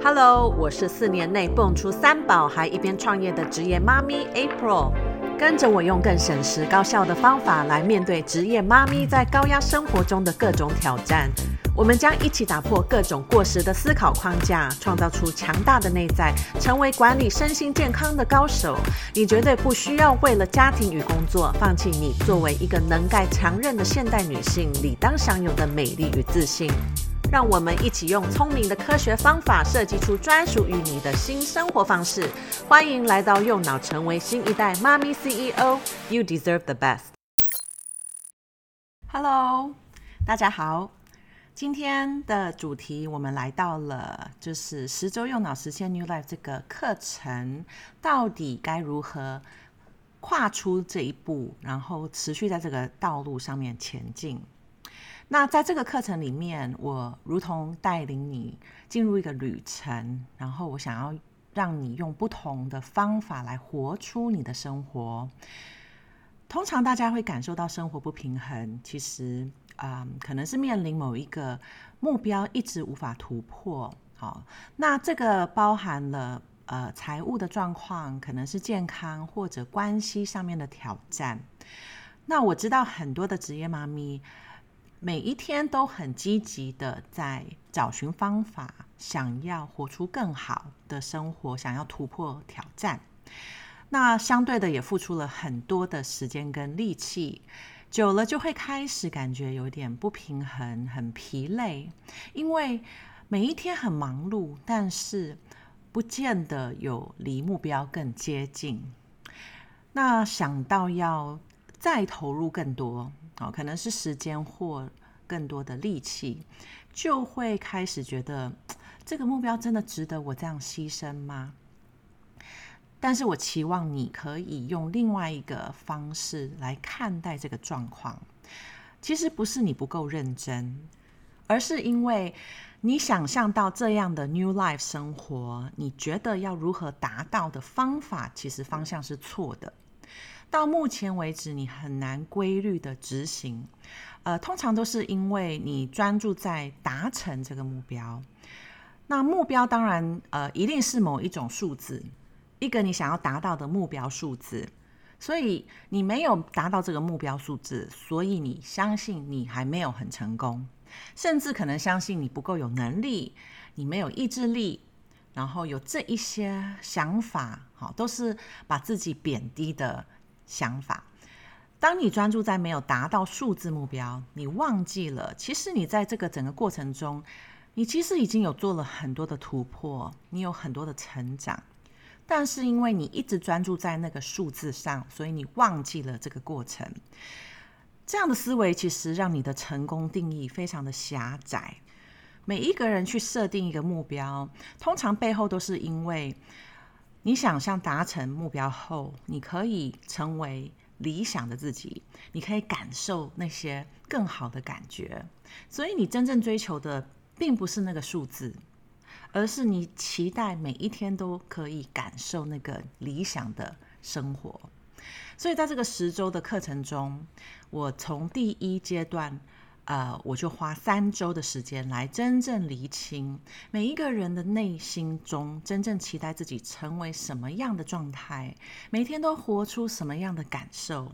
Hello，我是四年内蹦出三宝还一边创业的职业妈咪 April，跟着我用更省时高效的方法来面对职业妈咪在高压生活中的各种挑战。我们将一起打破各种过时的思考框架，创造出强大的内在，成为管理身心健康的高手。你绝对不需要为了家庭与工作放弃你作为一个能干强韧的现代女性理当享有的美丽与自信。让我们一起用聪明的科学方法设计出专属于你的新生活方式。欢迎来到右脑，成为新一代妈咪 CEO。You deserve the best。Hello，大家好。今天的主题我们来到了，就是十周右脑实现 New Life 这个课程，到底该如何跨出这一步，然后持续在这个道路上面前进。那在这个课程里面，我如同带领你进入一个旅程，然后我想要让你用不同的方法来活出你的生活。通常大家会感受到生活不平衡，其实啊、嗯，可能是面临某一个目标一直无法突破。好，那这个包含了呃财务的状况，可能是健康或者关系上面的挑战。那我知道很多的职业妈咪。每一天都很积极的在找寻方法，想要活出更好的生活，想要突破挑战。那相对的也付出了很多的时间跟力气，久了就会开始感觉有点不平衡，很疲累。因为每一天很忙碌，但是不见得有离目标更接近。那想到要再投入更多。哦，可能是时间或更多的力气，就会开始觉得这个目标真的值得我这样牺牲吗？但是我期望你可以用另外一个方式来看待这个状况。其实不是你不够认真，而是因为你想象到这样的 new life 生活，你觉得要如何达到的方法，其实方向是错的。到目前为止，你很难规律的执行，呃，通常都是因为你专注在达成这个目标。那目标当然，呃，一定是某一种数字，一个你想要达到的目标数字。所以你没有达到这个目标数字，所以你相信你还没有很成功，甚至可能相信你不够有能力，你没有意志力，然后有这一些想法，好，都是把自己贬低的。想法，当你专注在没有达到数字目标，你忘记了，其实你在这个整个过程中，你其实已经有做了很多的突破，你有很多的成长，但是因为你一直专注在那个数字上，所以你忘记了这个过程。这样的思维其实让你的成功定义非常的狭窄。每一个人去设定一个目标，通常背后都是因为。你想象达成目标后，你可以成为理想的自己，你可以感受那些更好的感觉。所以，你真正追求的并不是那个数字，而是你期待每一天都可以感受那个理想的生活。所以，在这个十周的课程中，我从第一阶段。呃，我就花三周的时间来真正厘清每一个人的内心中真正期待自己成为什么样的状态，每天都活出什么样的感受。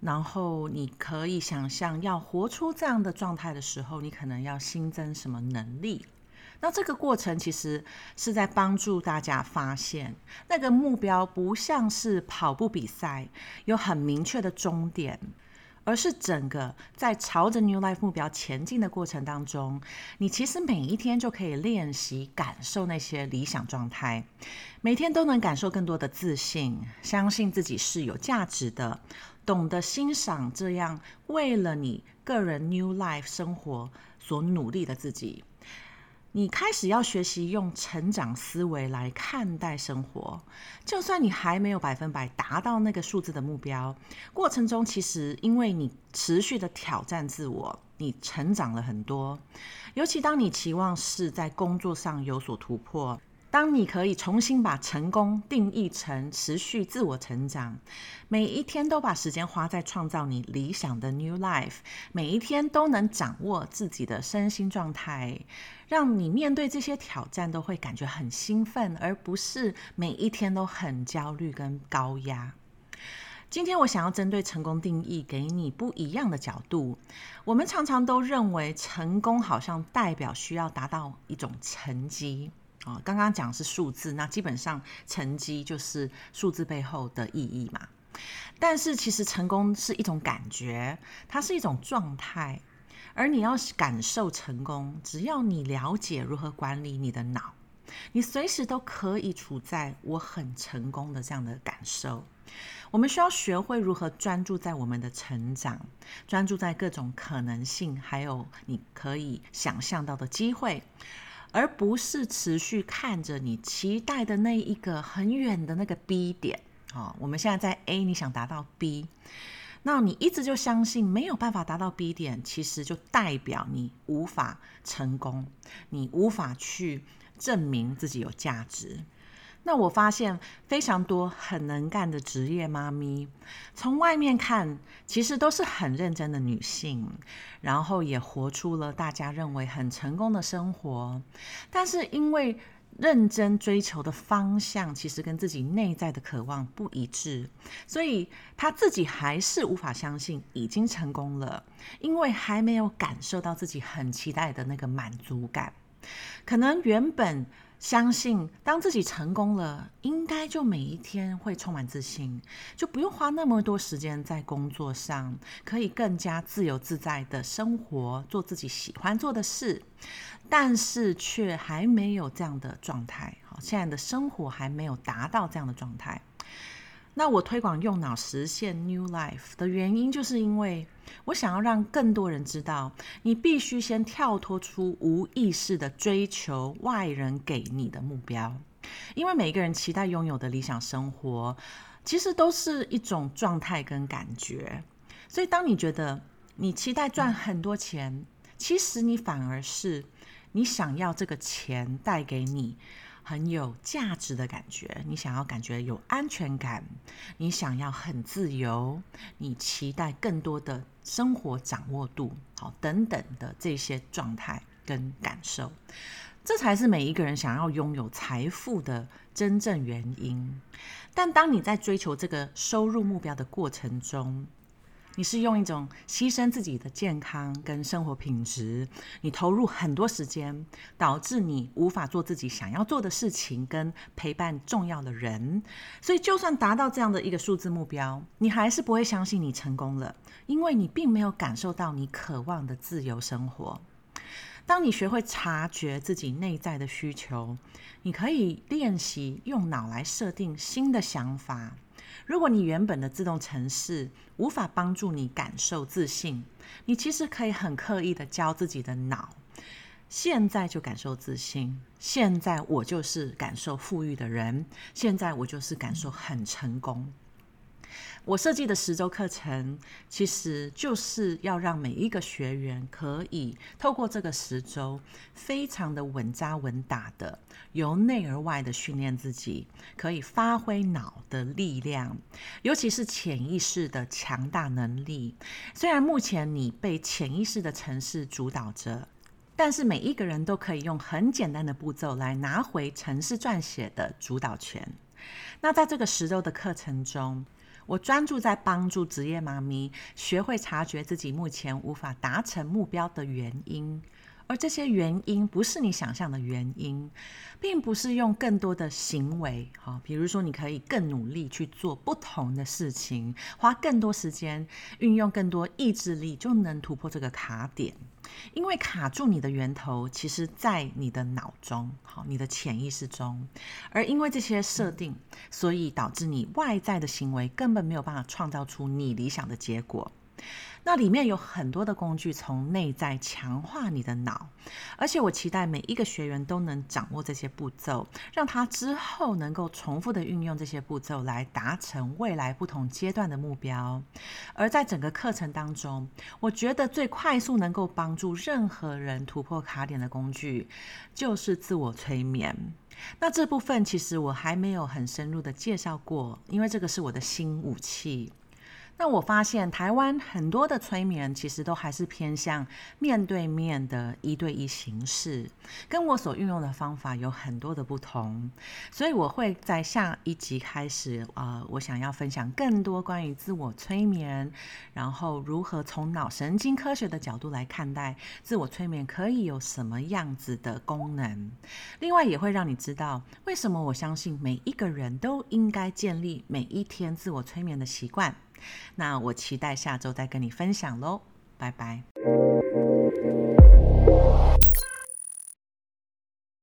然后你可以想象，要活出这样的状态的时候，你可能要新增什么能力。那这个过程其实是在帮助大家发现，那个目标不像是跑步比赛，有很明确的终点。而是整个在朝着 New Life 目标前进的过程当中，你其实每一天就可以练习感受那些理想状态，每天都能感受更多的自信，相信自己是有价值的，懂得欣赏这样为了你个人 New Life 生活所努力的自己。你开始要学习用成长思维来看待生活，就算你还没有百分百达到那个数字的目标，过程中其实因为你持续的挑战自我，你成长了很多。尤其当你期望是在工作上有所突破，当你可以重新把成功定义成持续自我成长，每一天都把时间花在创造你理想的 new life，每一天都能掌握自己的身心状态，让你面对这些挑战都会感觉很兴奋，而不是每一天都很焦虑跟高压。今天我想要针对成功定义，给你不一样的角度。我们常常都认为成功好像代表需要达到一种成绩。哦，刚刚讲是数字，那基本上成绩就是数字背后的意义嘛。但是其实成功是一种感觉，它是一种状态，而你要感受成功，只要你了解如何管理你的脑，你随时都可以处在我很成功的这样的感受。我们需要学会如何专注在我们的成长，专注在各种可能性，还有你可以想象到的机会。而不是持续看着你期待的那一个很远的那个 B 点。哦，我们现在在 A，你想达到 B，那你一直就相信没有办法达到 B 点，其实就代表你无法成功，你无法去证明自己有价值。那我发现非常多很能干的职业妈咪，从外面看其实都是很认真的女性，然后也活出了大家认为很成功的生活。但是因为认真追求的方向其实跟自己内在的渴望不一致，所以她自己还是无法相信已经成功了，因为还没有感受到自己很期待的那个满足感。可能原本。相信当自己成功了，应该就每一天会充满自信，就不用花那么多时间在工作上，可以更加自由自在的生活，做自己喜欢做的事。但是却还没有这样的状态，好，现在的生活还没有达到这样的状态。那我推广用脑实现 New Life 的原因，就是因为我想要让更多人知道，你必须先跳脱出无意识的追求外人给你的目标，因为每个人期待拥有的理想生活，其实都是一种状态跟感觉。所以，当你觉得你期待赚很多钱，其实你反而是你想要这个钱带给你。很有价值的感觉，你想要感觉有安全感，你想要很自由，你期待更多的生活掌握度，好，等等的这些状态跟感受，这才是每一个人想要拥有财富的真正原因。但当你在追求这个收入目标的过程中，你是用一种牺牲自己的健康跟生活品质，你投入很多时间，导致你无法做自己想要做的事情跟陪伴重要的人。所以，就算达到这样的一个数字目标，你还是不会相信你成功了，因为你并没有感受到你渴望的自由生活。当你学会察觉自己内在的需求，你可以练习用脑来设定新的想法。如果你原本的自动程式无法帮助你感受自信，你其实可以很刻意的教自己的脑，现在就感受自信，现在我就是感受富裕的人，现在我就是感受很成功。我设计的十周课程，其实就是要让每一个学员可以透过这个十周，非常的稳扎稳打的，由内而外的训练自己，可以发挥脑的力量，尤其是潜意识的强大能力。虽然目前你被潜意识的城市主导着，但是每一个人都可以用很简单的步骤来拿回城市撰写的主导权。那在这个十周的课程中，我专注在帮助职业妈咪学会察觉自己目前无法达成目标的原因，而这些原因不是你想象的原因，并不是用更多的行为，哈，比如说你可以更努力去做不同的事情，花更多时间，运用更多意志力就能突破这个卡点。因为卡住你的源头，其实在你的脑中，好，你的潜意识中，而因为这些设定，所以导致你外在的行为根本没有办法创造出你理想的结果。那里面有很多的工具，从内在强化你的脑，而且我期待每一个学员都能掌握这些步骤，让他之后能够重复的运用这些步骤来达成未来不同阶段的目标。而在整个课程当中，我觉得最快速能够帮助任何人突破卡点的工具，就是自我催眠。那这部分其实我还没有很深入的介绍过，因为这个是我的新武器。那我发现台湾很多的催眠其实都还是偏向面对面的一对一形式，跟我所运用的方法有很多的不同，所以我会在下一集开始，呃，我想要分享更多关于自我催眠，然后如何从脑神经科学的角度来看待自我催眠可以有什么样子的功能，另外也会让你知道为什么我相信每一个人都应该建立每一天自我催眠的习惯。那我期待下周再跟你分享喽，拜拜。